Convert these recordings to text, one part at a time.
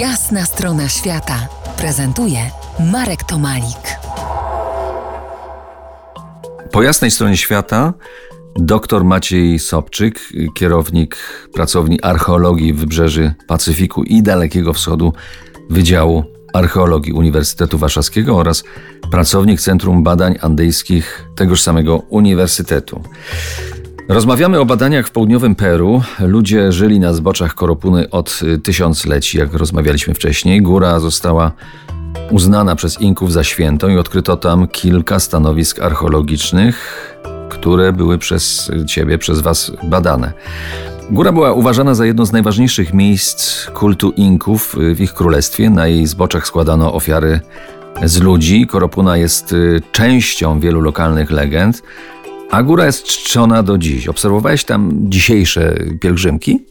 Jasna strona świata prezentuje Marek Tomalik. Po jasnej stronie świata dr Maciej Sobczyk, kierownik pracowni archeologii Wybrzeży Pacyfiku i Dalekiego Wschodu Wydziału Archeologii Uniwersytetu Warszawskiego oraz pracownik Centrum Badań Andyjskich tegoż samego uniwersytetu. Rozmawiamy o badaniach w południowym Peru. Ludzie żyli na zboczach Koropuny od tysiącleci, jak rozmawialiśmy wcześniej. Góra została uznana przez Inków za świętą i odkryto tam kilka stanowisk archeologicznych, które były przez ciebie, przez was badane. Góra była uważana za jedno z najważniejszych miejsc kultu Inków w ich królestwie. Na jej zboczach składano ofiary z ludzi. Koropuna jest częścią wielu lokalnych legend. A góra jest czczona do dziś. Obserwowałeś tam dzisiejsze pielgrzymki?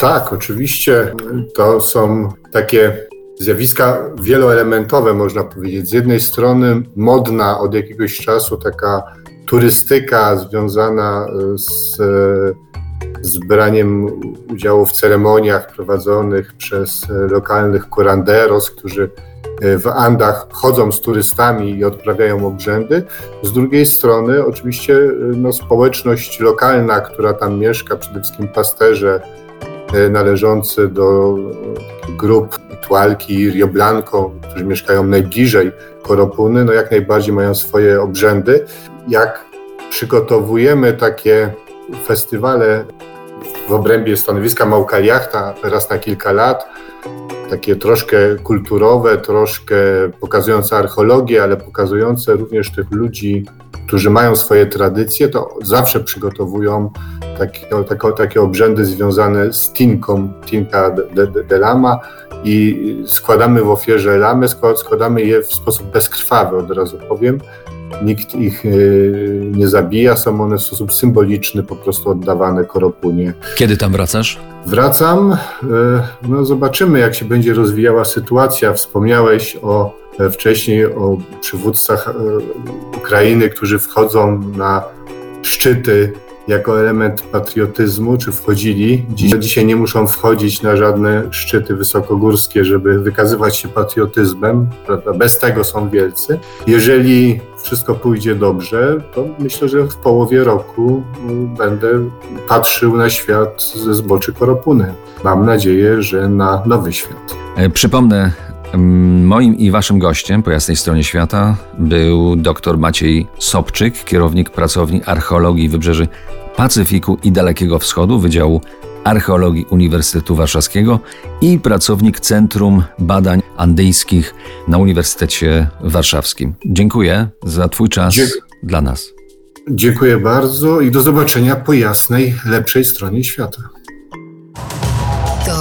Tak, oczywiście. To są takie zjawiska wieloelementowe, można powiedzieć. Z jednej strony modna od jakiegoś czasu taka turystyka związana z, z braniem udziału w ceremoniach prowadzonych przez lokalnych curanderos, którzy w Andach chodzą z turystami i odprawiają obrzędy. Z drugiej strony, oczywiście, no, społeczność lokalna, która tam mieszka, przede wszystkim pasterze e, należący do grup Tualki i Rio Blanco, którzy mieszkają najbliżej Koropuny, no jak najbardziej mają swoje obrzędy. Jak przygotowujemy takie festiwale w obrębie stanowiska Małkaliachta raz na kilka lat, takie troszkę kulturowe, troszkę pokazujące archeologię, ale pokazujące również tych ludzi, którzy mają swoje tradycje, to zawsze przygotowują takie, takie, takie obrzędy związane z tinką, tinka de, de, de lama i składamy w ofierze lamy, składamy je w sposób bezkrwawy, od razu powiem. Nikt ich y, nie zabija, są one w sposób symboliczny po prostu oddawane Koropunie. Kiedy tam wracasz? Wracam. Y, no zobaczymy, jak się będzie rozwijała sytuacja. Wspomniałeś o, e, wcześniej o przywódcach e, Ukrainy, którzy wchodzą na szczyty jako element patriotyzmu, czy wchodzili. Dzisiaj, dzisiaj nie muszą wchodzić na żadne szczyty wysokogórskie, żeby wykazywać się patriotyzmem. Prawda? Bez tego są wielcy. Jeżeli wszystko pójdzie dobrze, to myślę, że w połowie roku będę patrzył na świat ze zboczy Koropuny. Mam nadzieję, że na nowy świat. E, przypomnę, Moim i waszym gościem po jasnej stronie świata był dr Maciej Sobczyk, kierownik pracowni archeologii Wybrzeży Pacyfiku i Dalekiego Wschodu Wydziału Archeologii Uniwersytetu Warszawskiego i pracownik Centrum Badań Andyjskich na Uniwersytecie Warszawskim. Dziękuję za Twój czas Dzie dla nas. Dziękuję bardzo i do zobaczenia po jasnej, lepszej stronie świata.